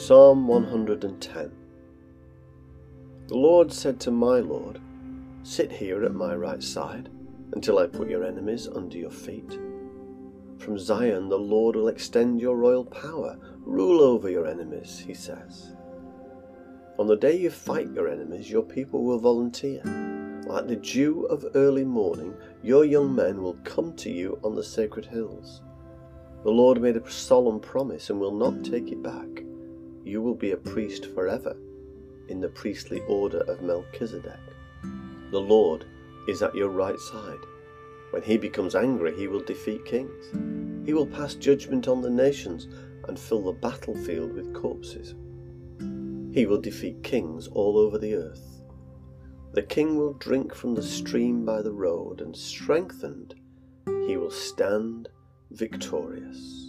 Psalm 110 The Lord said to my Lord, Sit here at my right side until I put your enemies under your feet. From Zion the Lord will extend your royal power. Rule over your enemies, he says. On the day you fight your enemies, your people will volunteer. Like the dew of early morning, your young men will come to you on the sacred hills. The Lord made a solemn promise and will not take it back you will be a priest forever in the priestly order of Melchizedek. The Lord is at your right side. When he becomes angry, he will defeat kings. He will pass judgment on the nations and fill the battlefield with corpses. He will defeat kings all over the earth. The king will drink from the stream by the road, and strengthened, he will stand victorious.